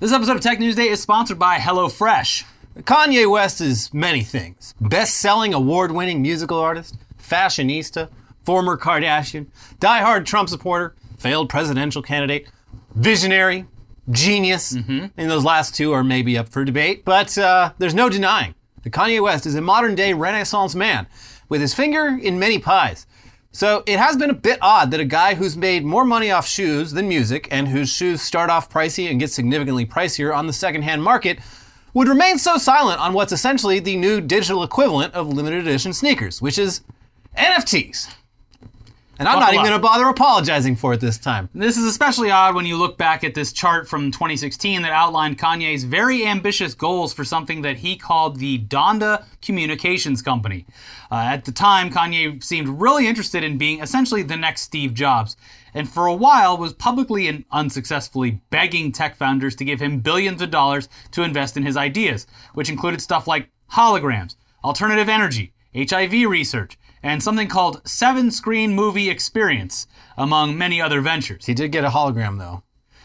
This episode of Tech News Day is sponsored by HelloFresh. Kanye West is many things best selling, award winning musical artist, fashionista, former Kardashian, diehard Trump supporter, failed presidential candidate, visionary, genius. And those last two are maybe up for debate, but uh, there's no denying that Kanye West is a modern day Renaissance man with his finger in many pies. So it has been a bit odd that a guy who's made more money off shoes than music and whose shoes start off pricey and get significantly pricier on the secondhand market would remain so silent on what's essentially the new digital equivalent of limited edition sneakers, which is NFTs. And I'm not even going to bother apologizing for it this time. This is especially odd when you look back at this chart from 2016 that outlined Kanye's very ambitious goals for something that he called the Donda Communications Company. Uh, at the time, Kanye seemed really interested in being essentially the next Steve Jobs, and for a while was publicly and unsuccessfully begging tech founders to give him billions of dollars to invest in his ideas, which included stuff like holograms, alternative energy, HIV research, and something called Seven Screen Movie Experience, among many other ventures. He did get a hologram though.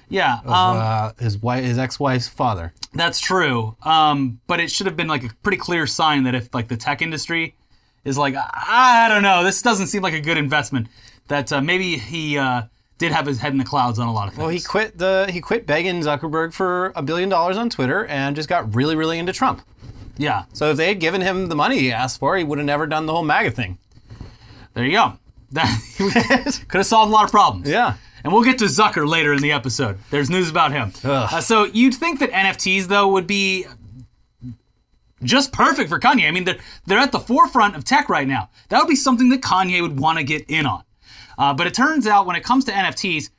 Yeah, um, uh, his wife, his ex-wife's father. that's true. Um, but it should have been like a pretty clear sign that if like the tech industry is like, I, I don't know, this doesn't seem like a good investment. That uh, maybe he uh, did have his head in the clouds on a lot of things. Well, he quit the he quit begging Zuckerberg for a billion dollars on Twitter and just got really really into Trump. yeah, So if they had given him the money he asked for, he would have never done the whole MAGA thing. There you go. That could have solved a lot of problems. Yeah. And we'll get to Zucker later in the episode. There's news about him. Uh, so you'd think that NFTs though would be just perfect for Kanye. I mean, they're they're at the forefront of tech right now. That would be something that Kanye would want to get in on. Uh, but it turns out when it comes to NFTs,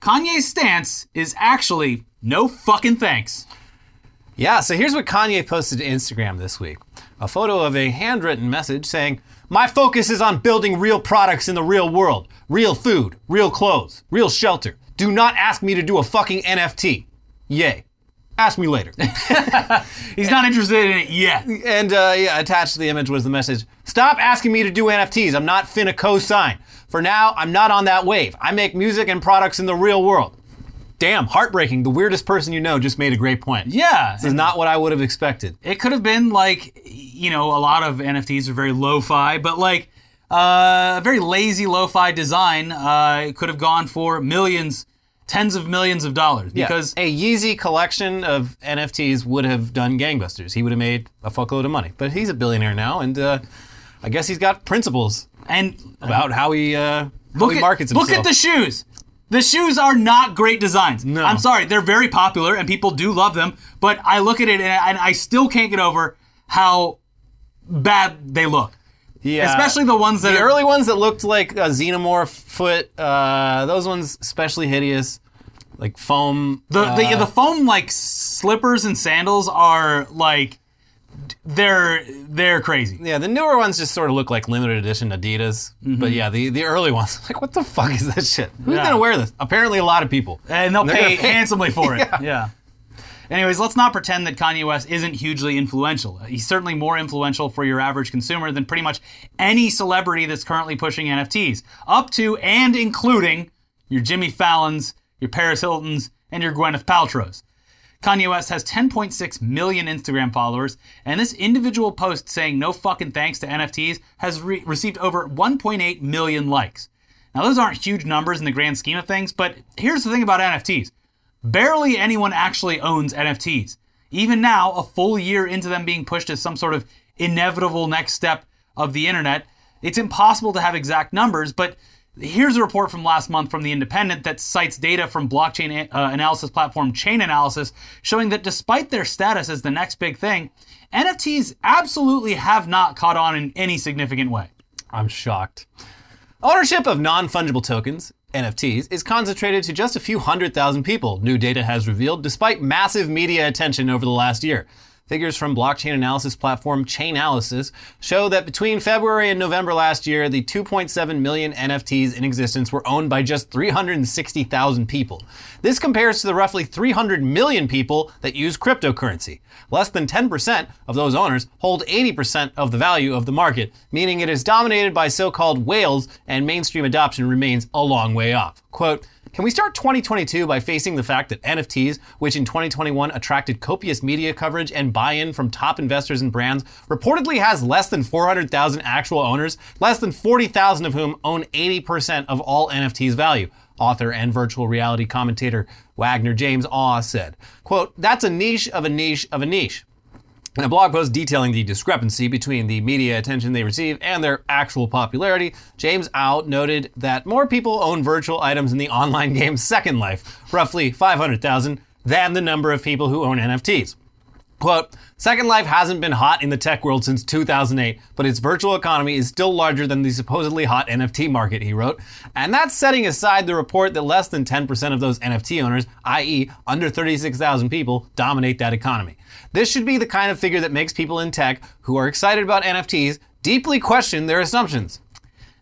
Kanye's stance is actually no fucking thanks. Yeah, so here's what Kanye posted to Instagram this week a photo of a handwritten message saying, My focus is on building real products in the real world real food, real clothes, real shelter. Do not ask me to do a fucking NFT. Yay. Ask me later. He's not interested in it yet. and uh, yeah, attached to the image was the message Stop asking me to do NFTs. I'm not finna co sign. For now, I'm not on that wave. I make music and products in the real world. Damn, heartbreaking. The weirdest person you know just made a great point. Yeah, This is not what I would have expected. it could have been like you know a lot of NFTs are very lo-fi, but like uh, a very lazy lo-fi design. Uh, could have gone for millions, tens of millions of dollars because a Yeezy collection of NFTs would have done gangbusters. He would have made a fuckload of money. But he's a billionaire now, and uh, I guess he's got principles and about how he uh, how look at markets look at the shoes. The shoes are not great designs. No. I'm sorry, they're very popular and people do love them, but I look at it and I, and I still can't get over how bad they look. yeah. Especially the ones that the are early ones that looked like a xenomorph foot. Uh, those ones especially hideous, like foam. The, uh, the the foam like slippers and sandals are like they're they're crazy. yeah, the newer ones just sort of look like limited edition Adidas. But yeah, the, the early ones, like what the fuck is that shit? Who's Mm-hmm. Yeah. gonna wear this? Apparently, a lot of people. And they'll They're pay pay- handsomely for it. Yeah. yeah. Anyways, let's not pretend that Kanye West isn't hugely influential. He's certainly more influential for your average consumer than pretty much any celebrity that's currently pushing NFTs, up to and including your Jimmy Fallons, your Paris Hiltons, and your Gwyneth Paltrow's. Kanye West has 10.6 million Instagram followers, and this individual post saying no fucking thanks to NFTs has re- received over 1.8 million likes. Now, those aren't huge numbers in the grand scheme of things, but here's the thing about NFTs barely anyone actually owns NFTs. Even now, a full year into them being pushed as some sort of inevitable next step of the internet, it's impossible to have exact numbers, but here's a report from last month from The Independent that cites data from blockchain uh, analysis platform Chainalysis showing that despite their status as the next big thing, NFTs absolutely have not caught on in any significant way. I'm shocked. Ownership of non fungible tokens, NFTs, is concentrated to just a few hundred thousand people, new data has revealed, despite massive media attention over the last year. Figures from blockchain analysis platform Chainalysis show that between February and November last year, the 2.7 million NFTs in existence were owned by just 360,000 people. This compares to the roughly 300 million people that use cryptocurrency. Less than 10% of those owners hold 80% of the value of the market, meaning it is dominated by so called whales and mainstream adoption remains a long way off. Quote, Can we start 2022 by facing the fact that NFTs, which in 2021 attracted copious media coverage and buy in from top investors and brands, reportedly has less than 400,000 actual owners, less than 40,000 of whom own 80% of all NFTs value? Author and virtual reality commentator Wagner James Au said, quote, that's a niche of a niche of a niche. In a blog post detailing the discrepancy between the media attention they receive and their actual popularity, James Au noted that more people own virtual items in the online game Second Life, roughly 500,000, than the number of people who own NFTs. Quote, Second Life hasn't been hot in the tech world since 2008, but its virtual economy is still larger than the supposedly hot NFT market, he wrote. And that's setting aside the report that less than 10% of those NFT owners, i.e., under 36,000 people, dominate that economy. This should be the kind of figure that makes people in tech who are excited about NFTs deeply question their assumptions.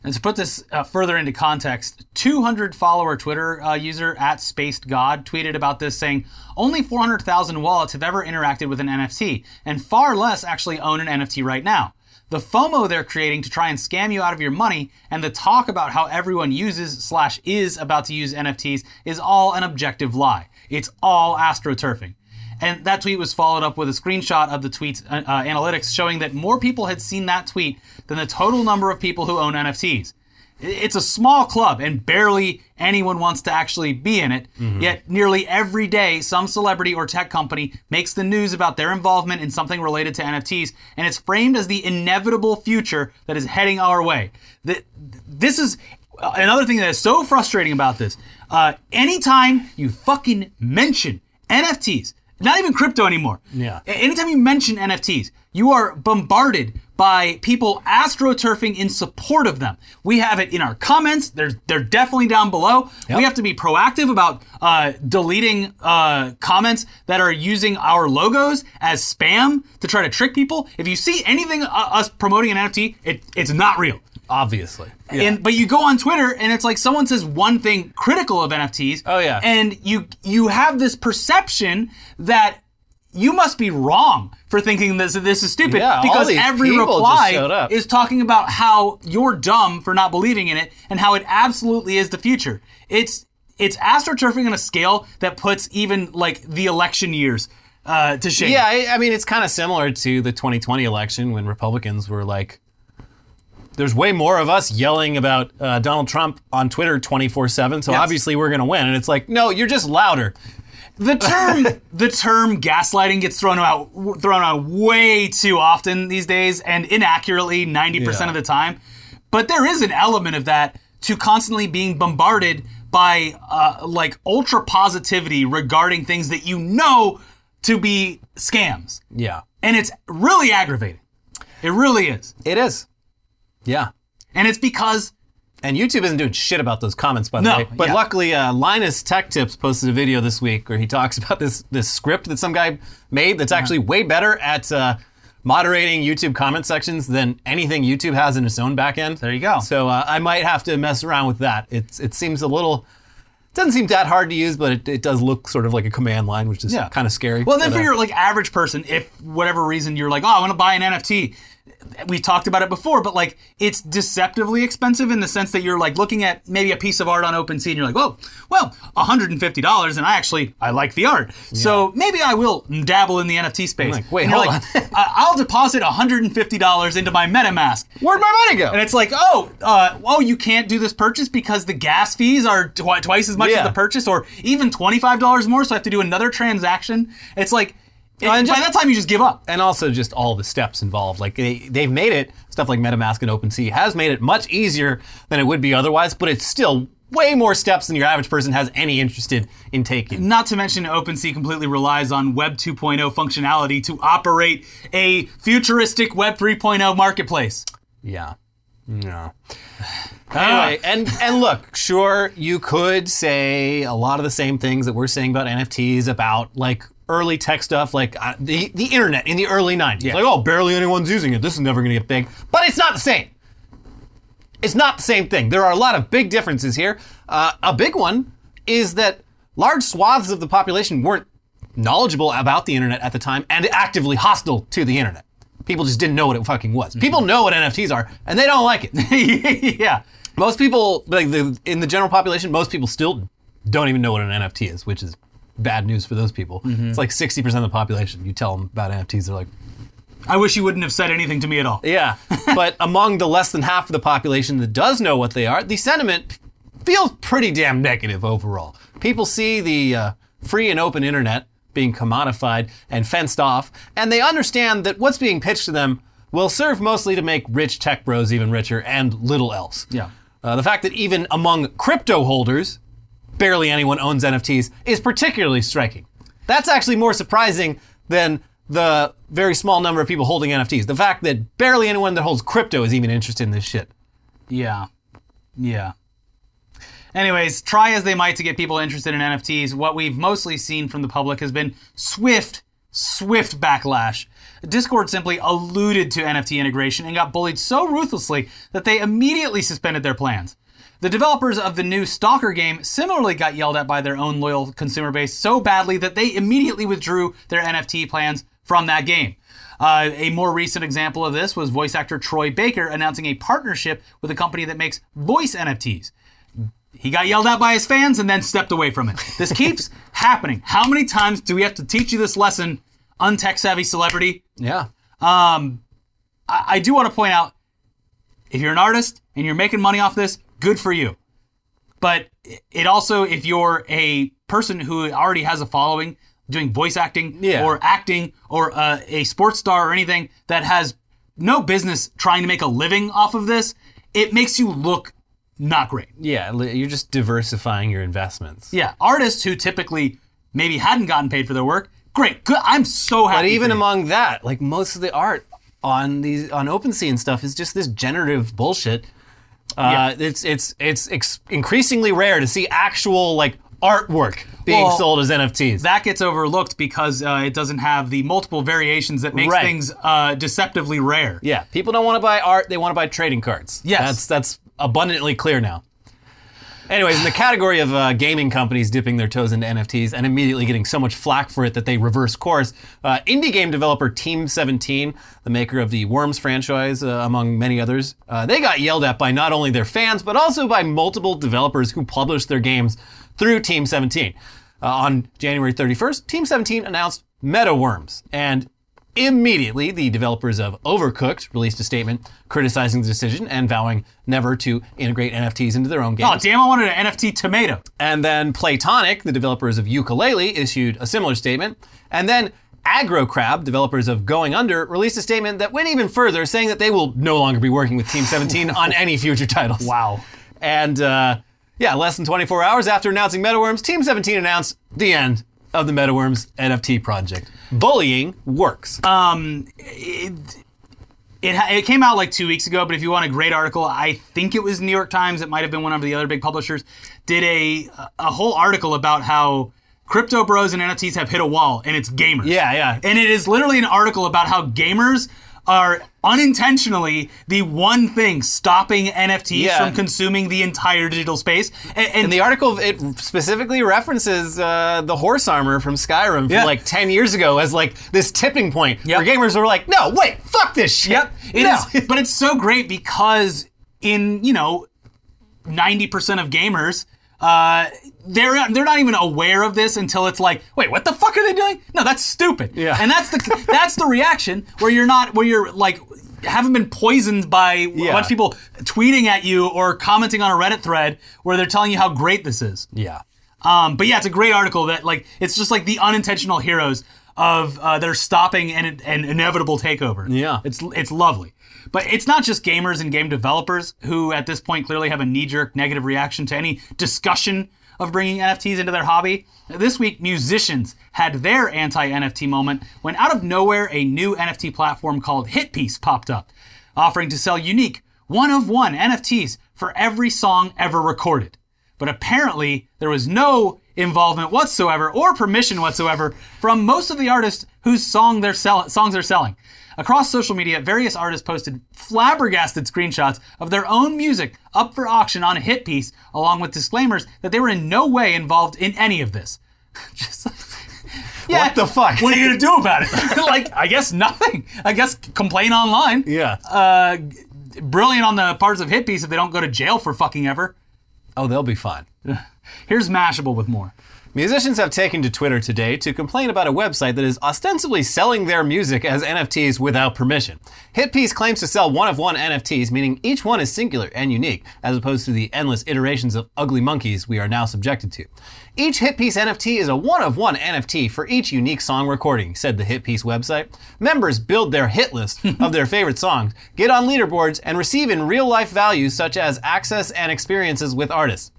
And to put this uh, further into context, 200 follower Twitter uh, user at Spaced God tweeted about this saying, only 400,000 wallets have ever interacted with an NFT, and far less actually own an NFT right now. The FOMO they're creating to try and scam you out of your money, and the talk about how everyone uses slash is about to use NFTs is all an objective lie. It's all astroturfing. And that tweet was followed up with a screenshot of the tweet's uh, uh, analytics showing that more people had seen that tweet than the total number of people who own NFTs. It's a small club and barely anyone wants to actually be in it. Mm-hmm. Yet nearly every day, some celebrity or tech company makes the news about their involvement in something related to NFTs, and it's framed as the inevitable future that is heading our way. This is uh, another thing that is so frustrating about this. Uh, anytime you fucking mention NFTs, not even crypto anymore. Yeah. Anytime you mention NFTs, you are bombarded by people astroturfing in support of them. We have it in our comments. They're, they're definitely down below. Yep. We have to be proactive about uh, deleting uh, comments that are using our logos as spam to try to trick people. If you see anything uh, us promoting an NFT, it, it's not real. Obviously. Yeah. And but you go on Twitter and it's like someone says one thing critical of NFTs. Oh yeah. And you you have this perception that you must be wrong for thinking this this is stupid yeah, because every reply is talking about how you're dumb for not believing in it and how it absolutely is the future. It's it's astroturfing on a scale that puts even like the election years uh, to shame. Yeah, I, I mean it's kind of similar to the 2020 election when Republicans were like there's way more of us yelling about uh, Donald Trump on Twitter 24 7. So yes. obviously we're going to win. And it's like, no, you're just louder. The term the term gaslighting gets thrown out thrown out way too often these days and inaccurately 90% yeah. of the time. But there is an element of that to constantly being bombarded by uh, like ultra positivity regarding things that you know to be scams. Yeah. And it's really aggravating. It really is. It is. Yeah. And it's because and YouTube isn't doing shit about those comments, by the no, way. But yeah. luckily, uh, Linus Tech Tips posted a video this week where he talks about this this script that some guy made that's actually way better at uh, moderating YouTube comment sections than anything YouTube has in its own backend. There you go. So uh, I might have to mess around with that. It's it seems a little doesn't seem that hard to use, but it, it does look sort of like a command line, which is yeah. kind of scary. Well, then but, for uh, your like average person, if whatever reason you're like, oh, I want to buy an NFT, we talked about it before, but like it's deceptively expensive in the sense that you're like looking at maybe a piece of art on OpenSea and you're like, whoa, well, $150 and I actually I like the art, yeah. so maybe I will dabble in the NFT space. Like, Wait, hold like, on. I'll deposit $150 into my MetaMask. Where'd my money go? And it's like, oh, uh, oh, you can't do this purchase because the gas fees are tw- twice as much yeah. as the purchase, or even $25 more, so I have to do another transaction. It's like it, and just, by that time, you just give up. And also, just all the steps involved. Like they, they've made it stuff like MetaMask and OpenSea has made it much easier than it would be otherwise. But it's still way more steps than your average person has any interested in taking. Not to mention, OpenSea completely relies on Web 2.0 functionality to operate a futuristic Web 3.0 marketplace. Yeah. Yeah. Anyway, and and look, sure, you could say a lot of the same things that we're saying about NFTs, about like early tech stuff like uh, the the internet in the early 90s. Yeah. Like, oh, barely anyone's using it. This is never going to get big. But it's not the same. It's not the same thing. There are a lot of big differences here. Uh, a big one is that large swaths of the population weren't knowledgeable about the internet at the time and actively hostile to the internet. People just didn't know what it fucking was. Mm-hmm. People know what NFTs are and they don't like it. yeah. Most people, like the, in the general population, most people still don't even know what an NFT is, which is bad news for those people. It's like 60% of the population. You tell them about NFTs, they're like, I wish you wouldn't have said anything to me at all. yeah. but among the less than half of the population that does know what they are, the sentiment feels pretty damn negative overall. People see the uh, free and open internet being commodified and fenced off, and they understand that what's being pitched to them will serve mostly to make rich tech bros even richer and little else. Yeah. Uh, the fact that even among crypto holders, barely anyone owns NFTs is particularly striking. That's actually more surprising than the very small number of people holding NFTs. The fact that barely anyone that holds crypto is even interested in this shit. Yeah. Yeah. Anyways, try as they might to get people interested in NFTs, what we've mostly seen from the public has been swift, swift backlash. Discord simply alluded to NFT integration and got bullied so ruthlessly that they immediately suspended their plans. The developers of the new Stalker game similarly got yelled at by their own loyal consumer base so badly that they immediately withdrew their NFT plans from that game. Uh, a more recent example of this was voice actor Troy Baker announcing a partnership with a company that makes voice NFTs. He got yelled at by his fans and then stepped away from it. This keeps happening. How many times do we have to teach you this lesson, untech savvy celebrity? Yeah. Um, I, I do want to point out if you're an artist and you're making money off this, good for you. But it also, if you're a person who already has a following, doing voice acting Yeah. or acting or uh, a sports star or anything that has no business trying to make a living off of this, it makes you look not great. Yeah, you're just diversifying your investments. Yeah, artists who typically maybe hadn't gotten paid for their work, great. Good. I'm so happy. But even among that, like most of the art on these on OpenSea and stuff is just this generative bullshit. Uh, It's it's it's ex- increasingly rare to see actual like artwork being Well, sold as NFTs. that gets overlooked because uh, it doesn't have the multiple variations that makes Right. things uh, deceptively rare. yeah, people don't want to buy art; they want to buy trading cards. Yes. that's that's abundantly clear now. Anyways, in the category of uh, gaming companies dipping their toes into NFTs and immediately getting so much flack for it that they reverse course, uh, indie game developer Team 17, the maker of the Worms franchise, uh, among many others, uh, they got yelled at by not only their fans, but also by multiple developers who published their games through Team 17. Uh, on January 31st, Team 17 announced Meta Worms, and Immediately, the developers of Overcooked released a statement criticizing the decision and vowing never to integrate NFTs into their own games. Oh damn! I wanted an NFT tomato. And then Playtonic, the developers of Yooka-Laylee, issued a similar statement. And then Aggro Crab, developers of Going Under, released a statement that went even further, saying that they will no longer be working with Team 17 on any future titles. Wow. And uh, yeah, less than 24 hours after announcing MetaWorms, Team 17 announced the end of the MetaWorms NFT project. Bullying works. Um, it, it, it came out like two weeks ago, but if you want a great article, I think it was New York Times. It might have been one of the other big publishers. Did a a whole article about how crypto bros and NFTs have hit a wall, and it's gamers. yeah, yeah. And it is literally an article about how gamers are unintentionally the one thing stopping NFTs Yeah. from consuming the entire digital space. And, and And the article it specifically references uh, the horse armor from Skyrim from Yeah. like 10 years ago as like this tipping point Yep. where gamers were like, "No, wait, fuck this shit." Yep. it no. is- but it's so great because in, you know, 90% of gamers, uh, they're they're not even aware of this until it's like, wait, what the fuck are they doing? No, that's stupid. Yeah. And that's the that's the reaction where you're not where you're like haven't been poisoned by a bunch of people tweeting at you or commenting on a Reddit thread where they're telling you how great this is. yeah. Um, but yeah, it's a great article that like it's just like the unintentional heroes of uh, that are stopping an, an inevitable takeover. Yeah. it's it's lovely. But it's not just gamers and game developers who at this point clearly have a knee-jerk negative reaction to any discussion of bringing NFTs into their hobby. This week, musicians had their anti-NFT moment when out of nowhere a new NFT platform called Hitpiece popped up, offering to sell unique one-of-one NFTs for every song ever recorded but apparently there was no involvement whatsoever or permission whatsoever from most of the artists whose song they're sell- songs they're selling. Across social media, various artists posted flabbergasted screenshots of their own music up for auction on a Hitpiece, along with disclaimers that they were in no way involved in any of this. Just. Yeah, What the fuck? What are you gonna do about it? like, I guess nothing. I guess complain online. Yeah. Uh, brilliant on the parts of Hitpiece if they don't go to jail for fucking ever. oh, they'll be fine. Here's Mashable with more. Musicians have taken to Twitter today to complain about a website that is ostensibly selling their music as NFTs without permission. Hitpiece claims to sell one of one NFTs, meaning each one is singular and unique, as opposed to the endless iterations of ugly monkeys we are now subjected to. Each Hitpiece NFT is a one of one NFT for each unique song recording, said the Hitpiece website. Members build their hit list of their favorite songs, get on leaderboards, and receive in real life values such as access and experiences with artists.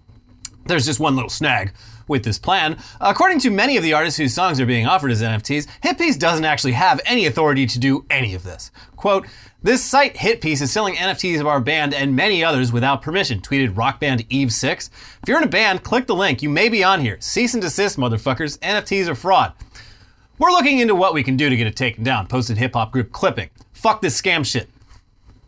There's just one little snag with this plan. According to many of the artists whose songs are being offered as NFTs, Hitpiece doesn't actually have any authority to do any of this. Quote, this site Hitpiece is selling NFTs of our band and many others without permission, tweeted rock band Eve6. If you're in a band, click the link. You may be on here. Cease and desist, motherfuckers. NFTs are fraud. We're looking into what we can do to get it taken down, posted hip hop group Clipping. Fuck this scam shit.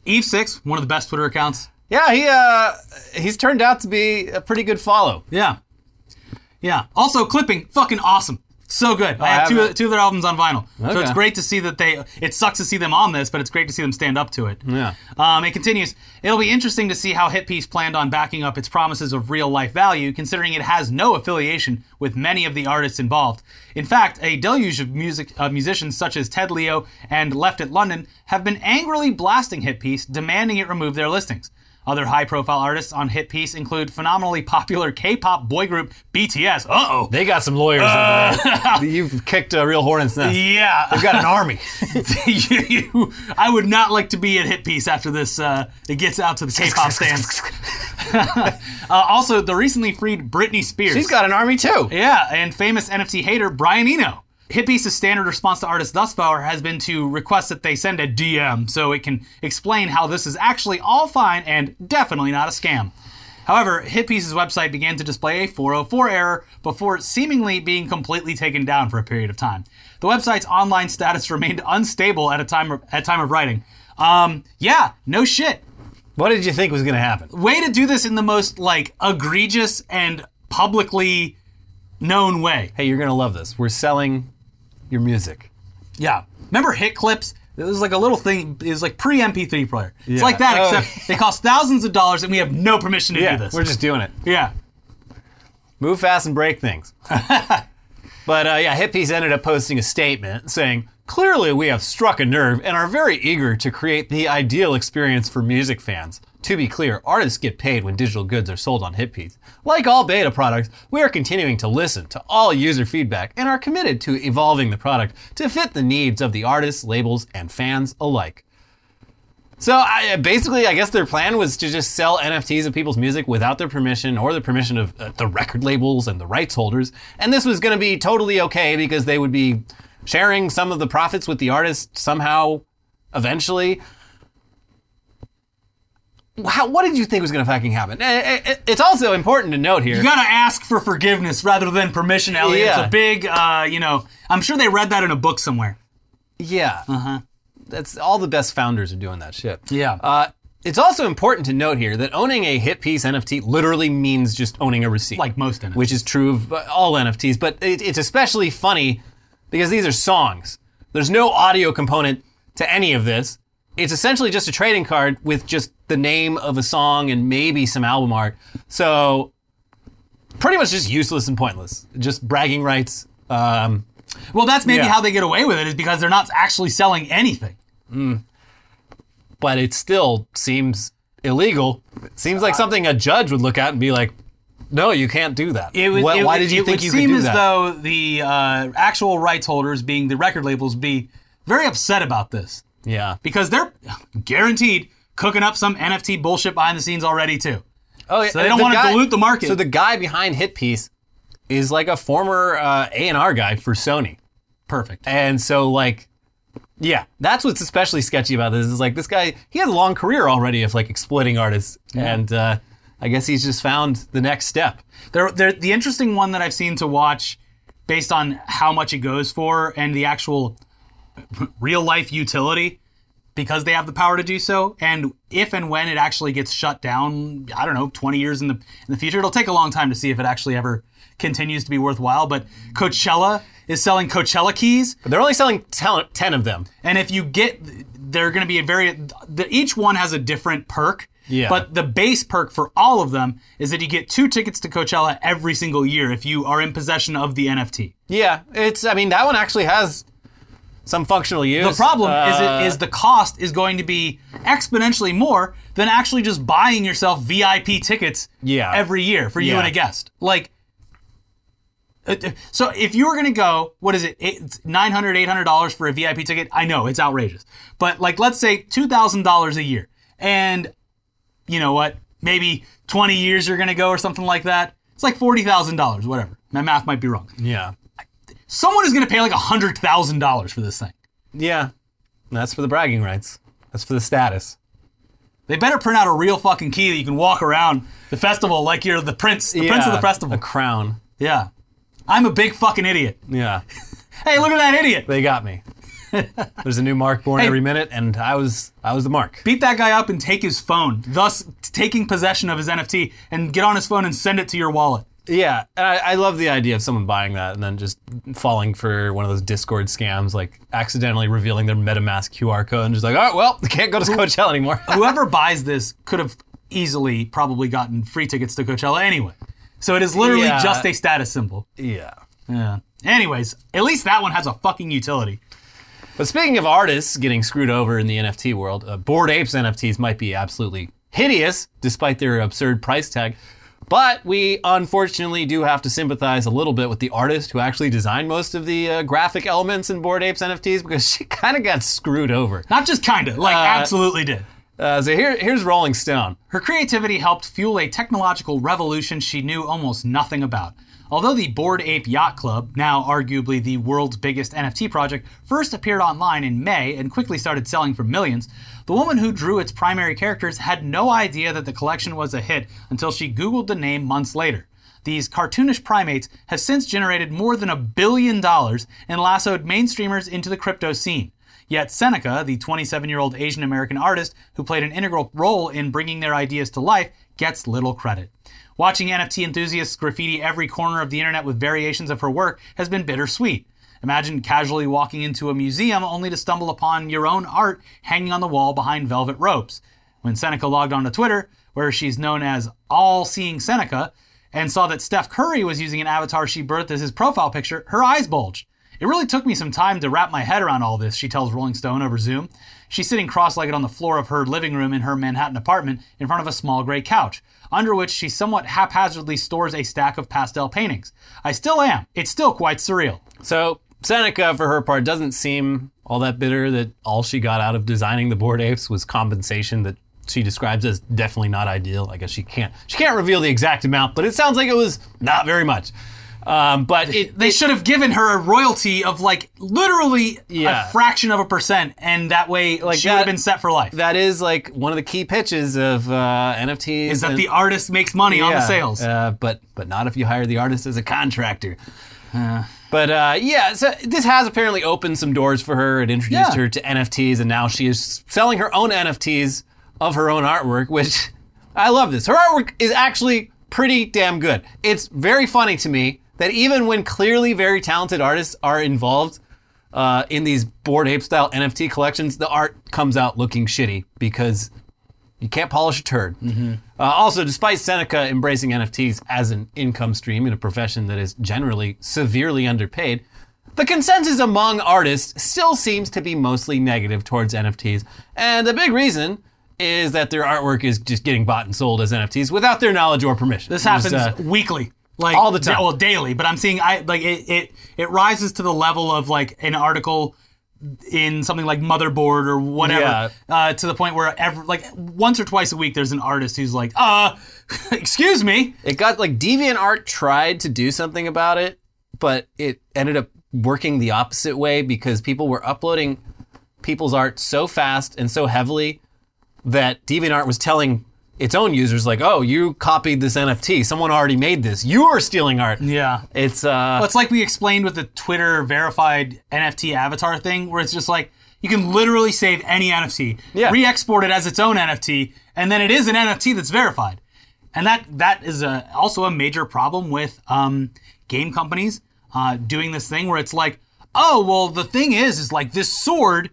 Eve6, one of the best Twitter accounts. Yeah, he uh he's turned out to be a pretty good follow. Yeah. Yeah. Also, clipping, fucking awesome. So good. I have two, haven't. two of their albums on vinyl. So Okay. it's great to see that they, it sucks to see them on this, but it's great to see them stand up to it. Yeah. Um, it continues. It'll be interesting to see how Hitpiece planned on backing up its promises of real life value, considering it has no affiliation with many of the artists involved. In fact, a deluge of music uh, musicians such as Ted Leo and Left at London have been angrily blasting Hitpiece, demanding it remove their listings. Other high profile artists on Hitpiece include phenomenally popular K pop boy group BTS. Uh oh. They got some lawyers over there. You've kicked a real hornet's nest. Yeah. They've got an army. you, you- I would not like to be at Hitpiece after this. Uh, it gets out to the K-pop stands. uh, also, the recently freed Britney Spears. She's got an army too. yeah, and famous NFT hater Brian Eno. Hitpiece's standard response to artists thus far has been to request that they send a DM so it can explain how this is actually all fine and definitely not a scam. However, Hitpiece's website began to display a 404 error before seemingly being completely taken down for a period of time. The website's online status remained unstable at a time of, at time of writing. Um, yeah, no shit. What did you think was going to happen? Way to do this in the most like egregious and publicly known way. Hey, you're going to love this. We're selling your music. Yeah. Remember hit clips? It was like a little thing. It was like pre MP3 player. It's like that, Oh. except they cost thousands of dollars, and we have no permission to do this. we're just doing it. yeah. Move fast and break things. but uh, yeah, Hitpiece ended up posting a statement saying, Clearly, we have struck a nerve and are very eager to create the ideal experience for music fans. To be clear, artists get paid when digital goods are sold on Hitpiece. Like all beta products, we are continuing to listen to all user feedback and are committed to evolving the product to fit the needs of the artists, labels, and fans alike. So I, basically, I guess their plan was to just sell NFTs of people's music without their permission or the permission of uh, the record labels and the rights holders. And this was going to be totally okay because they would be sharing some of the profits with the artist somehow, eventually. How, what did you think was going to fucking happen? Eh, eh, eh, It's also important to note here. You gotta ask for forgiveness rather than permission, Elliot. Yeah. It's a big, uh, you know, I'm sure they read that in a book somewhere. Yeah. Uh-huh. That's all the best founders are doing that shit. Yeah. Uh, it's also important to note here that owning a Hitpiece NFT literally means just owning a receipt. Like most NFTs. Which is true of uh, all NFTs, but it, it's especially funny because these are songs. There's no audio component to any of this. It's essentially just a trading card with just the name of a song and maybe some album art. So pretty much just useless and pointless. Just bragging rights. Um, Well, that's maybe Yeah. how they get away with it is because they're not actually selling anything. but it still seems illegal. It seems like something a judge would look at and be like, "No, you can't do that." It would, Why- it why would- did you it think would you seem could do as that? though the uh, actual rights holders, being the record labels, be very upset about this yeah. because they're guaranteed cooking up some NFT bullshit behind the scenes already too. Oh, yeah. So they don't the wanna dilute the market. So the guy behind Hitpiece is like a former uh, A and R guy for Sony, Perfect. and so like, yeah, that's what's especially sketchy about this is like this guy he has a long career already of like exploiting artists, and uh, I guess he's just found the next step. They're, they're, the interesting one that I've seen to watch based on how much it goes for and the actual real life utility because they have the power to do so and if and when it actually gets shut down i don't know 20 years in the in the future it'll take a long time to see if it actually ever continues to be worthwhile but coachella is selling coachella keys But they're only selling ten of them. and if you get they're going to be a very the, each one has a different perk Yeah. But the base perk for all of them is that you get two tickets to Coachella every single year if you are in possession of the NFT. Yeah, it's. I mean, that one actually has some functional use. The problem is Uh, it is the cost is going to be exponentially more than actually just buying yourself VIP tickets Yeah. every year for you Yeah. and a guest. Like uh, uh, so if you were going to go, what is it? Eight- It's 900 800 dollars for a VIP ticket. I know it's outrageous. But like let's say $2,000 a year. And you know what? Maybe 20 years you're going to go or something like that. It's like $40,000, whatever. My math might be wrong. Yeah. Someone is going to pay like $100,000 for this thing. Yeah. That's for the bragging rights. That's for the status. They better print out a real fucking key that you can walk around the festival like you're the prince, the prince of the festival. A crown. yeah. I'm a big fucking idiot. Yeah. Hey, look at that idiot. They got me. There's a new mark born Hey. every minute, and I was I was the mark. Beat that guy up and take his phone, thus taking possession of his NFT, and get on his phone and send it to your wallet. Yeah, and I, I love the idea of someone buying that and then just falling for one of those Discord scams, like accidentally revealing their MetaMask QR code and just like, oh well, can't go to Coachella anymore. Whoever buys this could have easily probably gotten free tickets to Coachella anyway. So it is literally Yeah. just a status symbol. yeah. Yeah. Anyways, at least that one has a fucking utility. But speaking of artists getting screwed over in the NFT world, uh, Bored Apes NFTs might be absolutely hideous despite their absurd price tag. But we unfortunately do have to sympathize a little bit with the artist who actually designed most of the uh, graphic elements in Bored Apes NFTs because she kind of got screwed over. Not just kinda, like absolutely did. Uh, so here, here's Rolling Stone. Her creativity helped fuel a technological revolution she knew almost nothing about. Although the Bored Ape Yacht Club, now arguably the world's biggest NFT project, first appeared online in May and quickly started selling for millions, the woman who drew its primary characters had no idea that the collection was a hit until she Googled the name months later. These cartoonish primates have since generated more than a billion dollars and lassoed mainstreamers into the crypto scene. Yet Seneca, the 27 year old Asian American artist who played an integral role in bringing their ideas to life, gets little credit. Watching NFT enthusiasts graffiti every corner of the internet with variations of her work has been bittersweet. Imagine casually walking into a museum only to stumble upon your own art hanging on the wall behind velvet ropes. When Seneca logged onto Twitter, where she's known as All Seeing Seneca, and saw that Steph Curry was using an avatar she birthed as his profile picture, her eyes bulged. It really took me some time to wrap my head around all this, she tells Rolling Stone over Zoom. She's sitting cross legged on the floor of her living room in her Manhattan apartment in front of a small gray couch, under which she somewhat haphazardly stores a stack of pastel paintings. I still am. It's still quite surreal. So Seneca, for her part, doesn't seem all that bitter that all she got out of designing the Bored Apes was compensation that she describes as definitely not ideal. I guess she can't she can't reveal the exact amount, but it sounds like it was not very much. Um, but it, They should have given her a royalty of like literally Yeah. a fraction of a percent, and that way like she would have been set for life. that is like one of the key pitches of uh, NFTs. Is that and- the artist makes money on the sales? Uh, but but not if you hire the artist as a contractor. But uh, yeah, so this has apparently opened some doors for her. It introduced Yeah. her to NFTs, and now she is selling her own NFTs of her own artwork, which I love this. Her artwork is actually pretty damn good. It's very funny to me that even when clearly very talented artists are involved uh, in these Bored Ape style NFT collections, the art comes out looking shitty because you can't polish a turd. Uh, also, despite Seneca embracing NFTs as an income stream in a profession that is generally severely underpaid, the consensus among artists still seems to be mostly negative towards NFTs. And the big reason is that their artwork is just getting bought and sold as NFTs without their knowledge or permission. This happens uh, weekly, like all the time. da- well, daily. But I'm seeing, I like it. It it rises to the level of like an article in something like Motherboard or whatever, Yeah. uh, to the point where every like once or twice a week, there's an artist who's like, uh, excuse me, It got like DeviantArt tried to do something about it, but it ended up working the opposite way because people were uploading people's art so fast and so heavily that DeviantArt was telling its own users like, "Oh, you copied this NFT. Someone already made this. You are stealing art." yeah. It's uh Well, it's like we explained with the Twitter verified NFT avatar thing, where it's just like you can literally save any NFT, Yeah. re-export it as its own NFT, and then it is an NFT that's verified. And that that is a, also a major problem with um, game companies uh, doing this thing where it's like, oh well, the thing is, is like this sword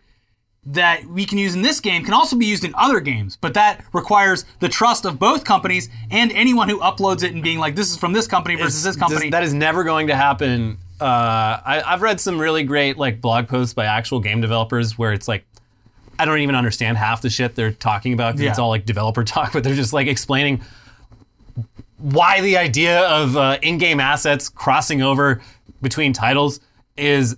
that we can use in this game can also be used in other games, but that requires the trust of both companies and anyone who uploads it and being like, this is from this company versus this company. That is never going to happen. Uh, I, I've read some really great like blog posts by actual game developers where it's like I don't even understand half the shit they're talking about 'cause it's Yeah. all like developer talk, but they're just like explaining why the idea of uh, in-game assets crossing over between titles is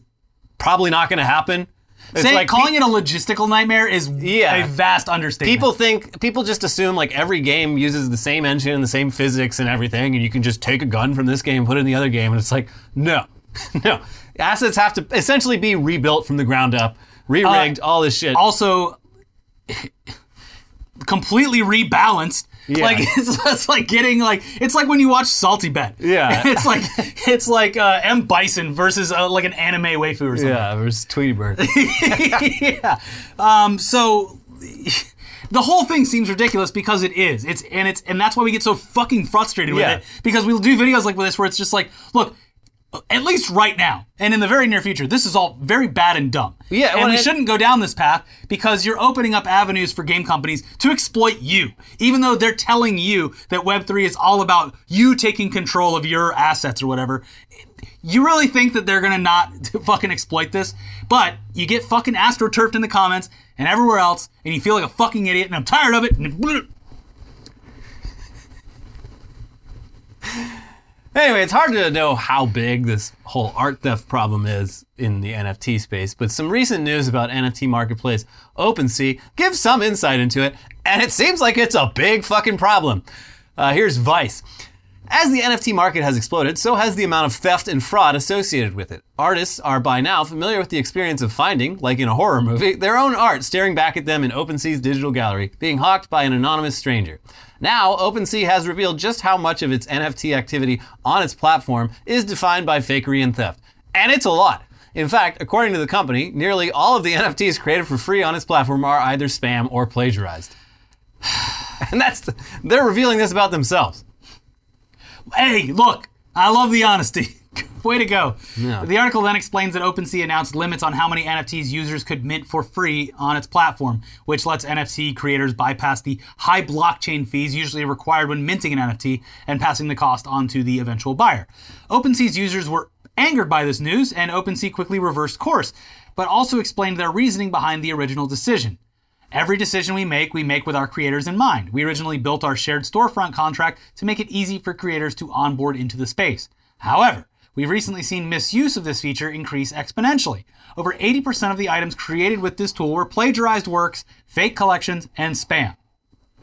probably not going to happen. It's Saying, like calling it a logistical nightmare is Yeah. a vast understatement. People think people just assume like every game uses the same engine and the same physics and everything, and you can just take a gun from this game, put it in the other game, and it's like no, no. Assets have to essentially be rebuilt from the ground up, re-rigged, uh, all this shit. also completely rebalanced. Yeah. Like it's, it's like getting like it's like when you watch Salty Bet. Yeah. it's like it's like uh, M Bison versus uh, like an anime waifu or something. yeah, versus Tweety Bird. yeah. Um, so the whole thing seems ridiculous because it is. It's and it's and that's why we get so fucking frustrated with Yeah. it because we'll do videos like this where it's just like, look, at least right now and in the very near future, this is all very bad and dumb. Yeah, and well, we it- shouldn't go down this path because you're opening up avenues for game companies to exploit you, even though they're telling you that Web3 is all about you taking control of your assets or whatever. You really think that they're gonna not fucking exploit this? But you get fucking astroturfed in the comments and everywhere else, and you feel like a fucking idiot, and I'm tired of it. Anyway, it's hard to know how big this whole art theft problem is in the NFT space, but some recent news about NFT marketplace OpenSea gives some insight into it, and it seems like it's a big fucking problem. Uh, here's Vice. As the NFT market has exploded, so has the amount of theft and fraud associated with it. Artists are by now familiar with the experience of finding, like in a horror movie, their own art staring back at them in OpenSea's digital gallery, being hawked by an anonymous stranger. Now, OpenSea has revealed just how much of its NFT activity on its platform is defined by fakery and theft. And it's a lot. In fact, according to the company, nearly all of the NFTs created for free on its platform are either spam or plagiarized. and that's they're revealing this about themselves. Hey, look, I love the honesty. Way to go. Yeah. The article then explains that OpenSea announced limits on how many NFTs users could mint for free on its platform, which lets NFT creators bypass the high blockchain fees usually required when minting an NFT and passing the cost on to the eventual buyer. OpenSea's users were angered by this news, and OpenSea quickly reversed course, but also explained their reasoning behind the original decision. Every decision we make, we make with our creators in mind. We originally built our shared storefront contract to make it easy for creators to onboard into the space. However, we've recently seen misuse of this feature increase exponentially. Over 80% of the items created with this tool were plagiarized works, fake collections, and spam.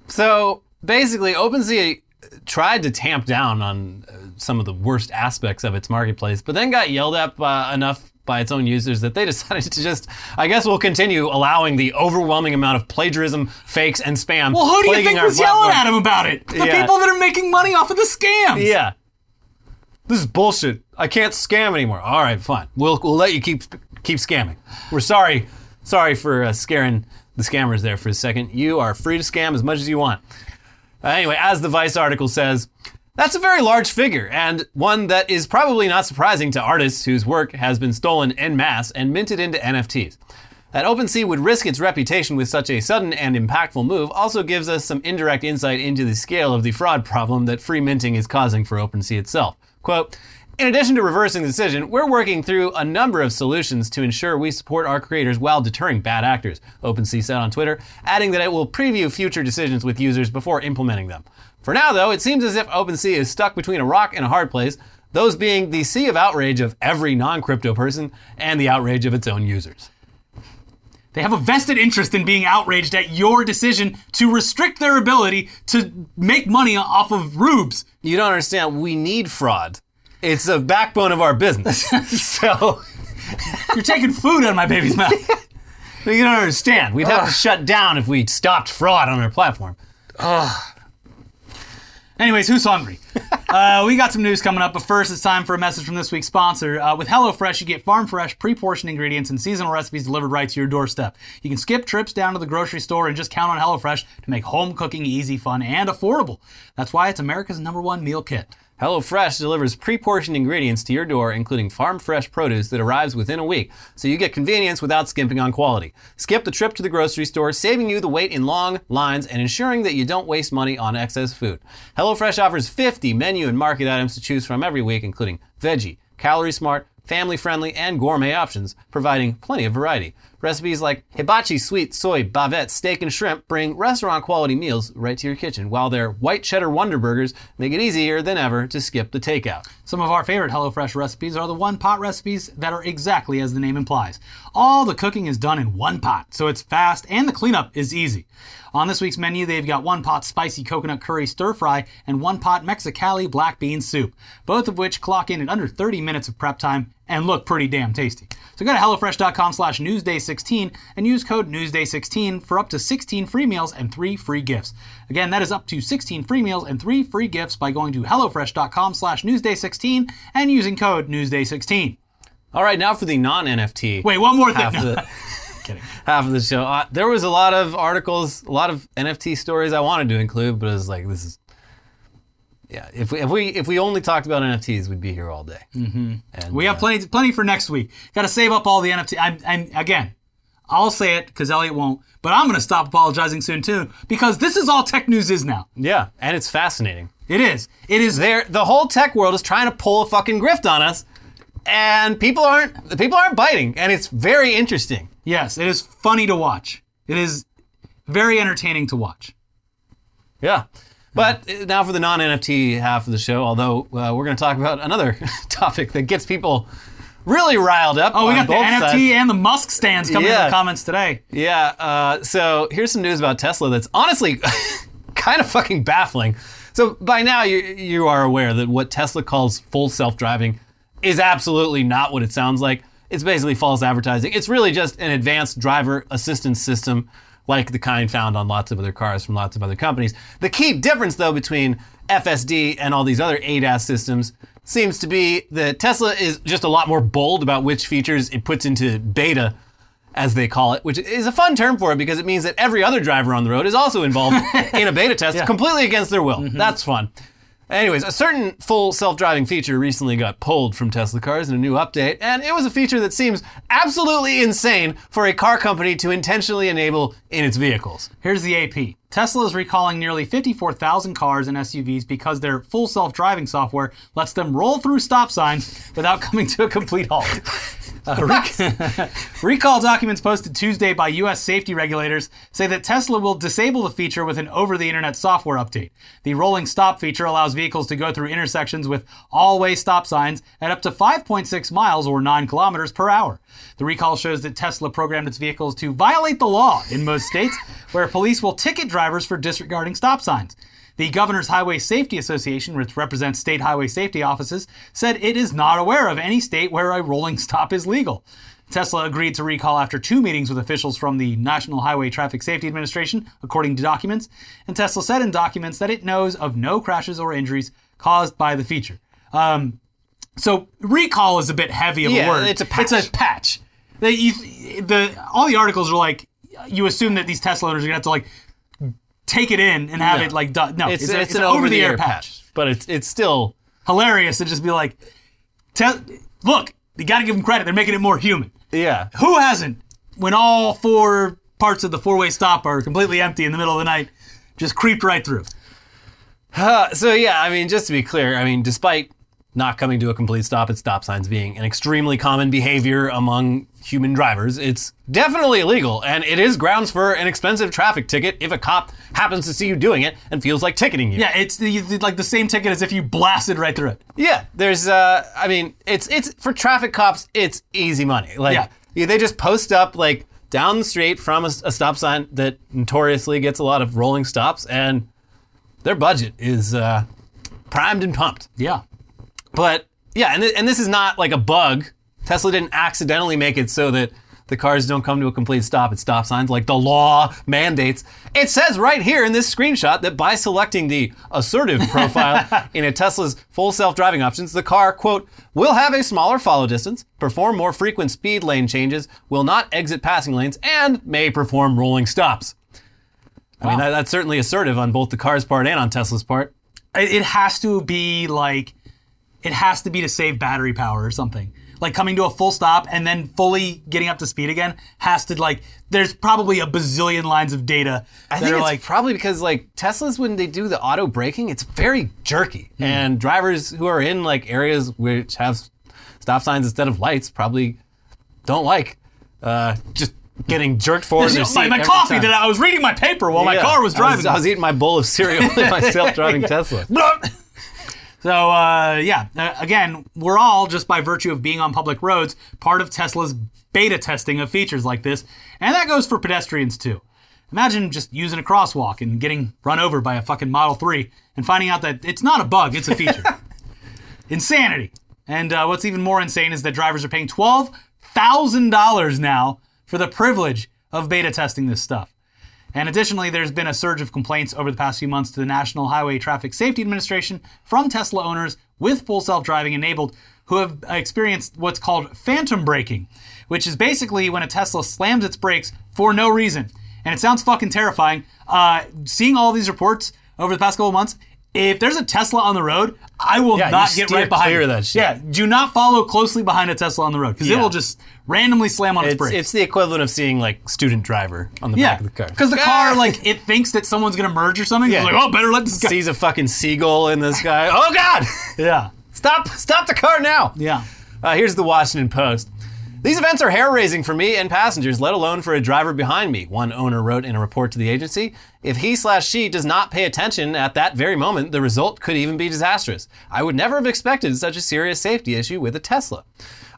So basically, OpenSea tried to tamp down on uh, some of the worst aspects of its marketplace, but then got yelled at enough by its own users that they decided to just, I guess, we'll continue allowing the overwhelming amount of plagiarism, fakes, and spam. Well, who do you think was yelling at him about it? The Yeah. people that are making money off of the scams. Yeah. This is bullshit. I can't scam anymore. All right, fine. We'll, we'll let you keep keep scamming. We're sorry. Sorry for uh, scaring the scammers there for a second. You are free to scam as much as you want. Uh, anyway, as the Vice article says, that's a very large figure, and one that is probably not surprising to artists whose work has been stolen en masse and minted into NFTs. That OpenSea would risk its reputation with such a sudden and impactful move also gives us some indirect insight into the scale of the fraud problem that free minting is causing for OpenSea itself. Quote, in addition to reversing the decision, we're working through a number of solutions to ensure we support our creators while deterring bad actors, OpenSea said on Twitter, adding that it will preview future decisions with users before implementing them. For now, though, it seems as if OpenSea is stuck between a rock and a hard place, those being the sea of outrage of every non crypto person and the outrage of its own users. They have a vested interest in being outraged at your decision to restrict their ability to make money off of rubes. You don't understand, we need fraud. It's the backbone of our business. so, You're taking food out of my baby's mouth. you don't understand. We'd have to shut down if we stopped fraud on our platform. Anyways, who's hungry? uh, we got some news coming up, but first it's time for a message from this week's sponsor. Uh, with HelloFresh, you get farm fresh, pre portioned ingredients and seasonal recipes delivered right to your doorstep. You can skip trips down to the grocery store and just count on HelloFresh to make home cooking easy, fun, and affordable. That's why it's America's number one meal kit. HelloFresh delivers pre-portioned ingredients to your door, including farm fresh produce that arrives within a week, so you get convenience without skimping on quality. Skip the trip to the grocery store, saving you the wait in long lines and ensuring that you don't waste money on excess food. HelloFresh offers 50 menu and market items to choose from every week, including veggie, calorie smart, family friendly, and gourmet options, providing plenty of variety. Recipes like hibachi sweet soy bavette steak and shrimp bring restaurant quality meals right to your kitchen, while their white cheddar Wonder Burgers make it easier than ever to skip the takeout. Some of our favorite HelloFresh recipes are the one pot recipes that are exactly as the name implies. All the cooking is done in one pot, so it's fast and the cleanup is easy. On this week's menu, they've got one pot spicy coconut curry stir fry and one pot Mexicali black bean soup, both of which clock in at under 30 minutes of prep time and look pretty damn tasty. So go to HelloFresh.com slash Newsday16 and use code Newsday16 for up to 16 free meals and 3 free gifts. Again, that is up to 16 free meals and 3 free gifts by going to HelloFresh.com slash Newsday16 and using code Newsday16. All right, now for the non-NFT. Wait, one more thing. No. the, Kidding. half of the show. Uh, there was a lot of articles, a lot of NFT stories I wanted to include, but it was like this is. Yeah, if we if we if we only talked about NFTs, we'd be here all day. Mm-hmm. And, We have uh, plenty plenty for next week. Got to save up all the NFT. I'm, I'm again, I'll say it because Elliot won't, but I'm going to stop apologizing soon too because this is all tech news is now. Yeah, and it's fascinating. It is. It is. There, the whole tech world is trying to pull a fucking grift on us, and people aren't the people aren't biting, and it's very interesting. Yes, it is funny to watch. It is very entertaining to watch. Yeah. But uh, now for the non NFT half of the show, although uh, we're going to talk about another topic that gets people really riled up. Oh, we got the both NFT sides. and the Musk stands coming in the comments today. Yeah. Uh, so here's some news about Tesla that's honestly kind of fucking baffling. So by now you you are aware that what Tesla calls full self driving is absolutely not what it sounds like. It's basically false advertising. It's really just an advanced driver assistance system like the kind found on lots of other cars from lots of other companies. The key difference though between FSD and all these other ADAS systems seems to be that Tesla is just a lot more bold about which features it puts into beta as they call it, which is a fun term for it because it means that every other driver on the road is also involved in a beta test completely against their will. Mm-hmm. That's fun. Anyways, a certain full self-driving feature recently got pulled from Tesla cars in a new update, and it was a feature that seems absolutely insane for a car company to intentionally enable in its vehicles. Here's the AP. Tesla is recalling nearly 54,000 cars and SUVs because their full self-driving software lets them roll through stop signs without coming to a complete halt. Uh, rec- recall documents posted Tuesday by U.S. safety regulators say that Tesla will disable the feature with an over-the-internet software update. The rolling stop feature allows vehicles to go through intersections with all-way stop signs at up to 5.6 miles or 9 kilometers per hour. The recall shows that Tesla programmed its vehicles to violate the law in most states, where police will ticket drivers for disregarding stop signs. The Governor's Highway Safety Association, which represents state highway safety offices, said it is not aware of any state where a rolling stop is legal. Tesla agreed to recall after two meetings with officials from the National Highway Traffic Safety Administration, according to documents. And Tesla said in documents that it knows of no crashes or injuries caused by the feature. Um, so recall is a bit heavy of Yeah, a word. it's a patch. It's a patch. They, you, the all the articles are like you assume that these Tesla owners are gonna have to like take it in and have No. it like done. No, It's, a- it's, an over-the-air patch, but it's it's still Hilarious to just be like, tell, look, you got to give them credit. They're making it more human. yeah. Who hasn't? When all four parts of the four-way stop are completely empty in the middle of the night, just creeped right through. Uh, so yeah, I mean, just to be clear, I mean, despite not coming to a complete stop at stop signs being an extremely common behavior among human drivers, it's definitely illegal, and it is grounds for an expensive traffic ticket if a cop happens to see you doing it and feels like ticketing you. Yeah, it's the, like the same ticket as if you blasted right through it. Yeah, there's uh I mean, it's it's for traffic cops, it's easy money. Like yeah, they just post up like down the street from a, a stop sign that notoriously gets a lot of rolling stops and their budget is uh primed and pumped. Yeah. But yeah, and, th- and this is not like a bug. Tesla didn't accidentally make it so that the cars don't come to a complete stop at stop signs like the law mandates. It says right here in this screenshot that by selecting the assertive profile in a Tesla's full self-driving options, the car, quote, will have a smaller follow distance, perform more frequent speed lane changes, will not exit passing lanes, and may perform rolling stops. I mean, that, that's certainly assertive on both the car's part and on Tesla's part. it it has to be like it has to be to save battery power or something. Like coming to a full stop and then fully getting up to speed again has to like. There's probably a bazillion lines of data I think it's like probably because like Teslas when they do the auto braking, it's very jerky, Hmm. and drivers who are in like areas which have stop signs instead of lights probably don't like uh, just getting jerked forward. You know, my, my coffee time. that I was reading my paper while my car was driving. I was, eating my bowl of cereal in my self-driving Tesla. So uh, yeah, uh, again, we're all just by virtue of being on public roads part of Tesla's beta testing of features like this, and that goes for pedestrians too. Imagine just using a crosswalk and getting run over by a fucking Model 3 and finding out that it's not a bug, it's a feature. Insanity. And uh, what's even more insane is that drivers are paying $12,000 now for the privilege of beta testing this stuff. And additionally, there's been a surge of complaints over the past few months to the National Highway Traffic Safety Administration from Tesla owners with full self driving enabled who have experienced what's called phantom braking, which is basically when a Tesla slams its brakes for no reason. And it sounds fucking terrifying. Uh, seeing all these reports over the past couple months, if there's a Tesla on the road, I will Yeah, not get right behind clear that shit. Yeah, do not follow closely behind a Tesla on the road because it will just randomly slam on its, It's, brakes. it's the equivalent of seeing like student driver on the Yeah, back of the car. because the car like it thinks that someone's gonna merge or something. Yeah. It's like, oh, better let this guy. sees a fucking seagull in the sky. Oh God! Yeah, Stop! Stop the car now! yeah. Uh, here's the Washington Post. These events are hair raising for me and passengers, let alone for a driver behind me, one owner wrote in a report to the agency. If he slash she does not pay attention at that very moment, the result could even be disastrous. I would never have expected such a serious safety issue with a Tesla.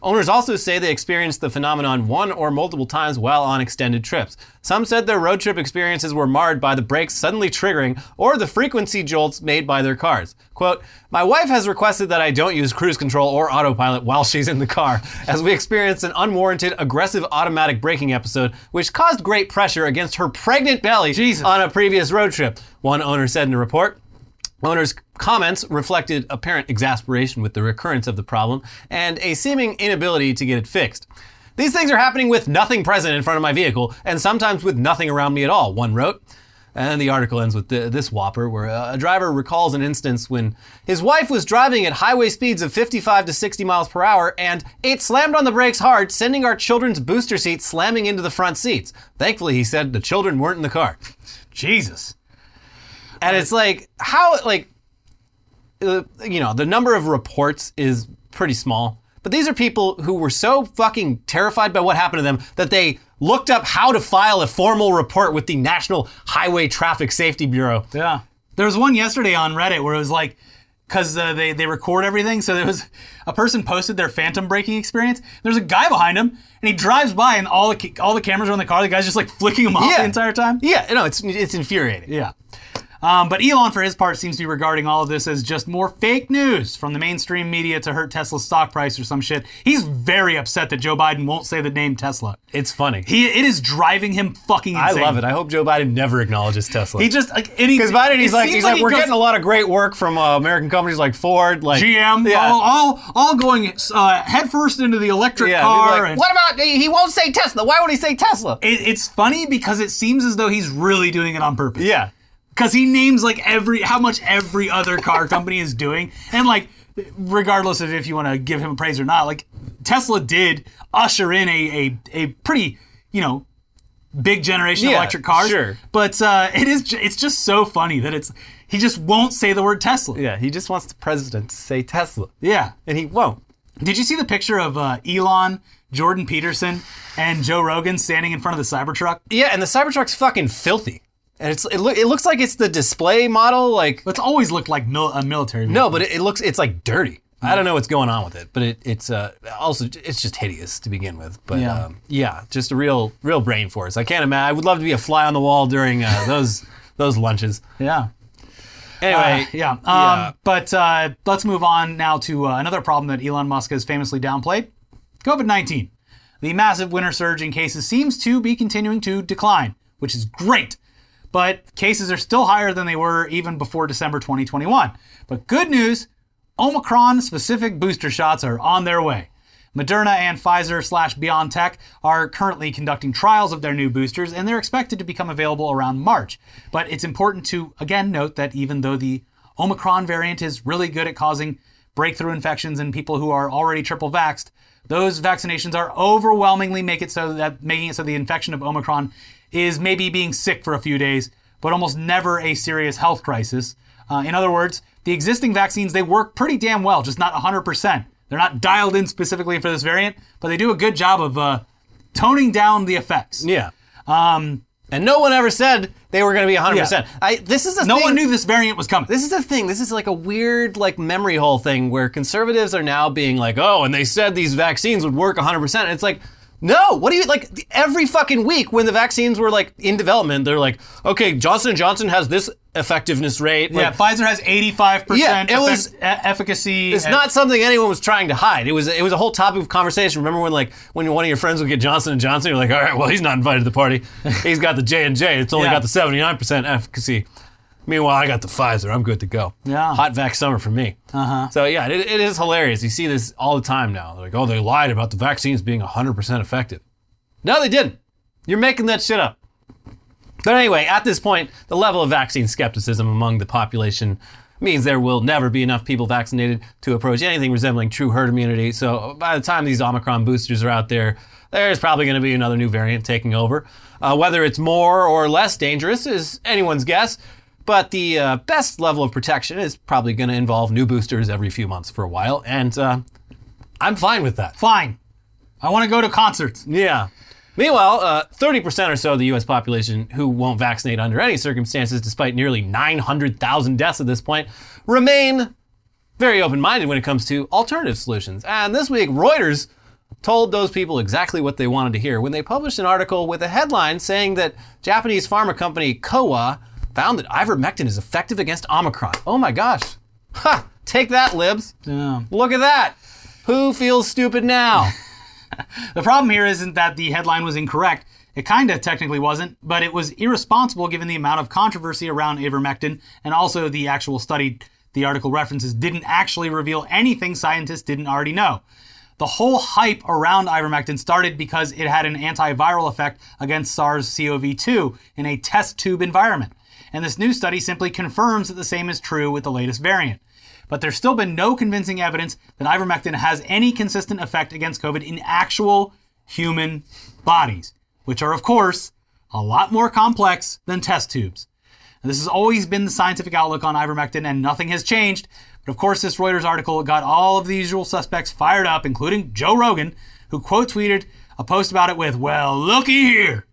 Owners also say they experienced the phenomenon one or multiple times while on extended trips. Some said their road trip experiences were marred by the brakes suddenly triggering or the frequency jolts made by their cars. Quote, My wife has requested that I don't use cruise control or autopilot while she's in the car, as we experienced an unwarranted aggressive automatic braking episode, which caused great pressure against her pregnant belly Jesus. on a previous road trip, one owner said in a report. Owner's comments reflected apparent exasperation with the recurrence of the problem and a seeming inability to get it fixed. These things are happening with nothing present in front of my vehicle, and sometimes with nothing around me at all, one wrote. And the article ends with th- this whopper, where a driver recalls an instance when his wife was driving at highway speeds of 55 to 60 miles per hour, and it slammed on the brakes hard, sending our children's booster seats slamming into the front seats. Thankfully, he said the children weren't in the car. Jesus. And it's like how like uh, you know the number of reports is pretty small, but these are people who were so fucking terrified by what happened to them that they looked up how to file a formal report with the National Highway Traffic Safety Bureau. Yeah. There was one yesterday on Reddit where it was like, because uh, they, they record everything. So there was a person posted their phantom braking experience. There's a guy behind him, and he drives by, and all the all the cameras are on the car. The guy's just like flicking him off Yeah. the entire time. Yeah, no, it's it's infuriating. Yeah. Um, but Elon, for his part, seems to be regarding all of this as just more fake news from the mainstream media to hurt Tesla's stock price or some shit. He's very upset that Joe Biden won't say the name Tesla. It's funny. He it is driving him fucking Insane. I love it. I hope Joe Biden never acknowledges Tesla. He just like any because Biden, he's like, he's like, he we're goes- getting a lot of great work from uh, American companies like Ford, like GM, Yeah. all, all, all going uh, headfirst into the electric yeah, car. like, and what about he won't say Tesla? Why would he say Tesla? it, it's funny because it seems as though he's really doing it on purpose. Yeah. Because he names like every how much every other car company is doing, and like regardless of if you want to give him praise or not, like Tesla did usher in a a, a pretty you know big generation of electric cars. sure. but uh, it is it's just so funny that it's he just won't say the word Tesla. Yeah, he just wants the president to say Tesla, yeah. and he won't. Did you see the picture of uh, Elon, Jordan Peterson, and Joe Rogan standing in front of the Cybertruck? Yeah, and the Cybertruck's fucking filthy, and it's it, loo- it looks like it's the display model. Like It's always looked like mil- a military. no, but it, it looks it's like dirty. I don't know what's going on with it, but it, it's uh, also it's just hideous to begin with. But Yeah. yeah, um, yeah just a real real brain force. I can't imagine. I would love to be a fly on the wall during uh, those those lunches. Yeah. Anyway, Uh, yeah. Um, yeah. But uh, let's move on now to uh, another problem that Elon Musk has famously downplayed COVID 19. The massive winter surge in cases seems to be continuing to decline, which is great. But cases are still higher than they were even before December 2021. But good news Omicron specific booster shots are on their way. Moderna and Pfizer slash BioNTech are currently conducting trials of their new boosters, and they're expected to become available around March. But it's important to again note that even though the Omicron variant is really good at causing breakthrough infections in people who are already triple vaxxed. Those vaccinations are overwhelmingly make it so that making it so the infection of Omicron is maybe being sick for a few days, but almost never a serious health crisis. Uh, in other words, the existing vaccines they work pretty damn well, just not 100%. They're not dialed in specifically for this variant, but they do a good job of uh, toning down the effects. Yeah. Um, and no one ever said they were going to be 100%. Yeah. I, this is a No thing- one knew this variant was coming. This is a thing. This is like a weird, like memory hole thing where conservatives are now being like, "Oh, and they said these vaccines would work 100." percent And It's like, no. What do you like? Every fucking week when the vaccines were like in development, they're like, "Okay, Johnson and Johnson has this effectiveness rate." yeah, Like, Pfizer has 85% Yeah, it was- e- efficacy. It's and- not something anyone was trying to hide. It was it was a whole topic of conversation. Remember when like when one of your friends would get Johnson and Johnson, you're like, all right, well he's not invited to the party. He's got the J and J. It's only Yeah. got the 79 percent efficacy. Meanwhile, I got the Pfizer. I'm good to go. Yeah. Hot vac summer for me. Uh-huh. So yeah, it, it is hilarious. You see this all the time now. They're like, oh, they lied about the vaccines being 100 percent effective. No, they didn't. You're making that shit up. But anyway, at this point, the level of vaccine skepticism among the population means there will never be enough people vaccinated to approach anything resembling true herd immunity. So by the time these Omicron boosters are out there, there's probably going to be another new variant taking over. Uh, whether it's more or less dangerous is anyone's guess. But the uh, best level of protection is probably going to involve new boosters every few months for a while. And uh, I'm fine with that. Fine. I want to go to concerts. Yeah. Meanwhile, uh, 30% or so of the U.S. population who won't vaccinate under any circumstances, despite nearly 900,000 deaths at this point, remain very open minded when it comes to alternative solutions. And this week, Reuters told those people exactly what they wanted to hear when they published an article with a headline saying that Japanese pharma company Kowa found that ivermectin is effective against Omicron. Oh my gosh. Ha! Take that, libs. Yeah. Look at that. Who feels stupid now? The problem here isn't that the headline was incorrect. It kind of technically wasn't, but it was irresponsible given the amount of controversy around ivermectin and also the actual study the article references didn't actually reveal anything scientists didn't already know. The whole hype around ivermectin started because it had an antiviral effect against SARS CoV 2 in a test tube environment. And this new study simply confirms that the same is true with the latest variant. But there's still been no convincing evidence that ivermectin has any consistent effect against COVID in actual human bodies, which are, of course, a lot more complex than test tubes. And this has always been the scientific outlook on ivermectin, and nothing has changed. But of course, this Reuters article got all of the usual suspects fired up, including Joe Rogan, who quote tweeted a post about it with, Well, looky here.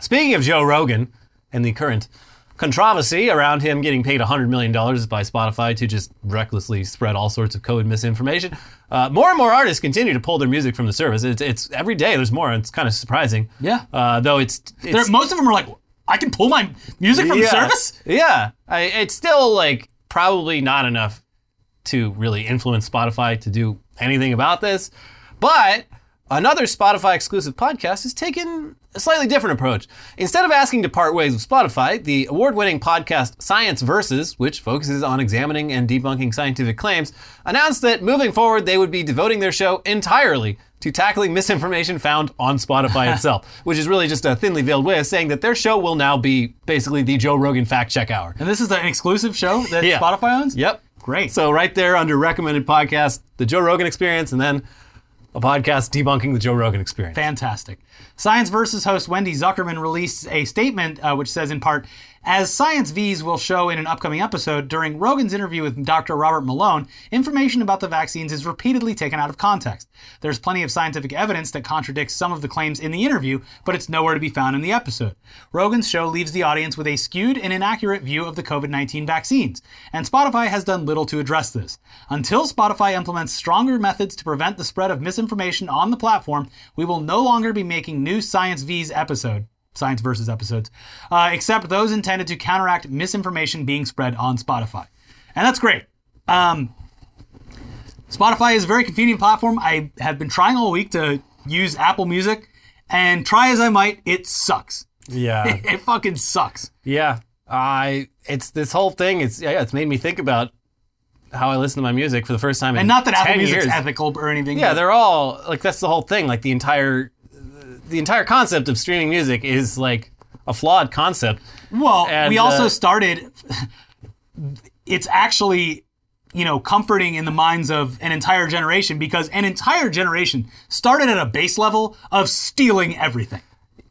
Speaking of Joe Rogan and the current controversy around him getting paid $100 million by Spotify to just recklessly spread all sorts of code misinformation, uh, more and more artists continue to pull their music from the service. It's, it's every day there's more, and it's kind of surprising. Yeah. Uh, though it's, There, it's most of them are like, I can pull my music from the service? Yeah. I, it's still like probably not enough to really influence Spotify to do anything about this. But another Spotify exclusive podcast has taken a slightly different approach. Instead of asking to part ways with Spotify, the award winning podcast Science Versus, which focuses on examining and debunking scientific claims, announced that moving forward they would be devoting their show entirely to tackling misinformation found on Spotify itself, which is really just a thinly veiled way of saying that their show will now be basically the Joe Rogan fact check hour. And this is an exclusive show that Yeah. Spotify owns? Yep. Great. So right there under recommended podcast, the Joe Rogan Experience, and then a podcast debunking the Joe Rogan Experience. Fantastic. Science Versus host Wendy Zuckerman released a statement uh, which says, in part, as Science V's will show in an upcoming episode, during Rogan's interview with Dr. Robert Malone, information about the vaccines is repeatedly taken out of context. There's plenty of scientific evidence that contradicts some of the claims in the interview, but it's nowhere to be found in the episode. Rogan's show leaves the audience with a skewed and inaccurate view of the COVID 19 vaccines, and Spotify has done little to address this. Until Spotify implements stronger methods to prevent the spread of misinformation on the platform, we will no longer be making new Science V's episode. Science versus episodes, uh, except those intended to counteract misinformation being spread on Spotify. And that's great. Um, Spotify is a very convenient platform. I have been trying all week to use Apple Music, and try as I might, it sucks. Yeah. It fucking sucks. yeah. I it's this whole thing, it's yeah, it's made me think about how I listen to my music for the first time in And not that Apple 10 Music's years. ethical or anything. Yeah, they're all like that's the whole thing. Like the entire the entire concept of streaming music is like a flawed concept. Well, And, we also uh, started. it's actually you know comforting in the minds of an entire generation because an entire generation started at a base level of stealing everything.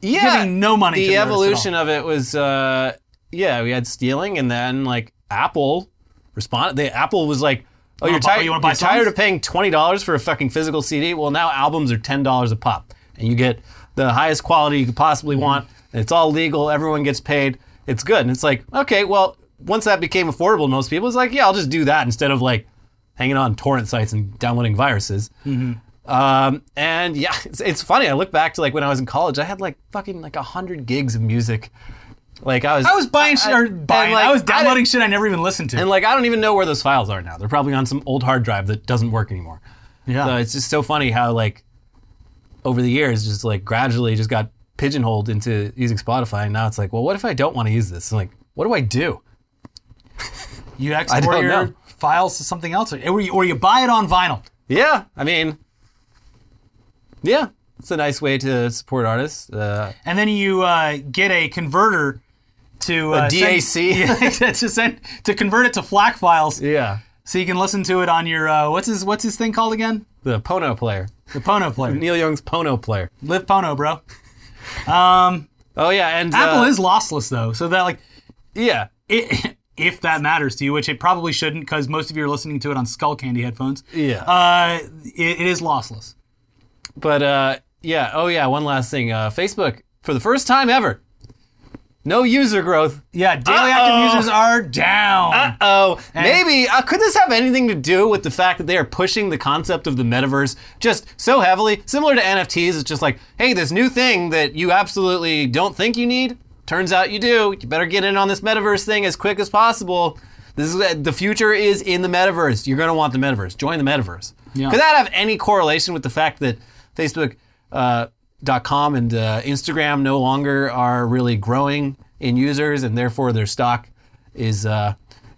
yeah, giving no money The the artist at evolution of it was, uh, yeah, we had stealing, and then like Apple responded. The Apple was like, "Oh, you're, buy- tired. you wanna buy you're tired of paying twenty dollars for a fucking physical CD. Well, now albums are ten dollars a pop, and you get the highest quality you could possibly Mm-hmm. want. It's all legal. Everyone gets paid. It's good. And it's like, okay, well, once that became affordable to most people, it's like, yeah, I'll just do that instead of like hanging on torrent sites and downloading viruses. Um, and yeah, it's, it's funny. I look back to like when I was in college, I had like fucking like a hundred gigs of music. Like I was, I was buying shit or buying. like, I was downloading didn't- shit I never even listened to. and like I don't even know where those files are now. They're probably on some old hard drive that doesn't work anymore. yeah. So it's just so funny how like over the years, just like gradually just got pigeonholed into using Spotify, and now it's like, well, what if I don't want to use this? like, what do I do? you export your know. files to something else, or you, or you buy it on vinyl. Yeah, I mean, yeah, it's a nice way to support artists. Uh, and then you uh, get a converter to uh, DAC? send, to send to convert it to FLAC files, yeah, so you can listen to it on your uh, what's his what's his thing called again? The Pono player, The Pono player. Neil Young's Pono player. Live Pono, bro. Um, Oh yeah, and Apple uh, is lossless though, so that like yeah, it, if that matters to you, which it probably shouldn't, because most of you are listening to it on Skullcandy headphones. yeah. Uh, it, it is lossless. But uh, yeah, oh yeah, one last thing. Uh, Facebook, for the first time ever, no user growth. Yeah, daily Uh-oh. active users are down. Uh oh, maybe uh, could this have anything to do with the fact that they are pushing the concept of the metaverse just so heavily, similar to NFTs? It's just like, hey, this new thing that you absolutely don't think you need, turns out you do. You better get in on this metaverse thing as quick as possible. This is the future is in the metaverse. You're gonna want the metaverse. Join the metaverse. Yeah. Could that have any correlation with the fact that Facebook? Uh, .com and uh, Instagram no longer are really growing in users, and therefore their stock is uh,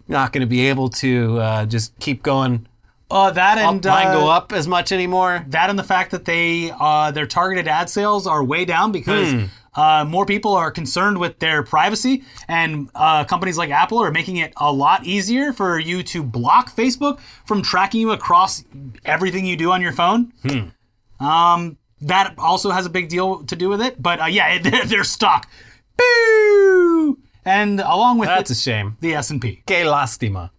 not going to be able to uh, just keep going Uh, that up, and mine uh, go up as much anymore. that and the fact that they uh, their targeted ad sales are way down because Hmm. uh, more people are concerned with their privacy, and uh, companies like Apple are making it a lot easier for you to block Facebook from tracking you across everything you do on your phone. Hmm. Um, that also has a big deal to do with it, but uh, yeah, it, their, their stock, boo, and along with That's it, a shame. the S and P. Que lastima.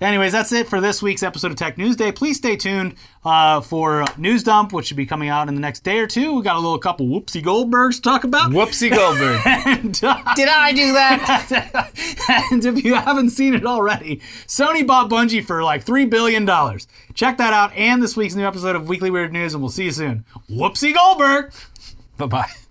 Anyways, that's it for this week's episode of Tech News Day. Please stay tuned uh, for News Dump, which should be coming out in the next day or two. We got a little couple whoopsie Goldbergs to talk about. Whoopsie Goldberg. And, uh, Did I do that? and if you haven't seen it already, Sony bought Bungie for like $3 billion. Check that out and this week's new episode of Weekly Weird News, and we'll see you soon. Whoopsie Goldberg! bye bye.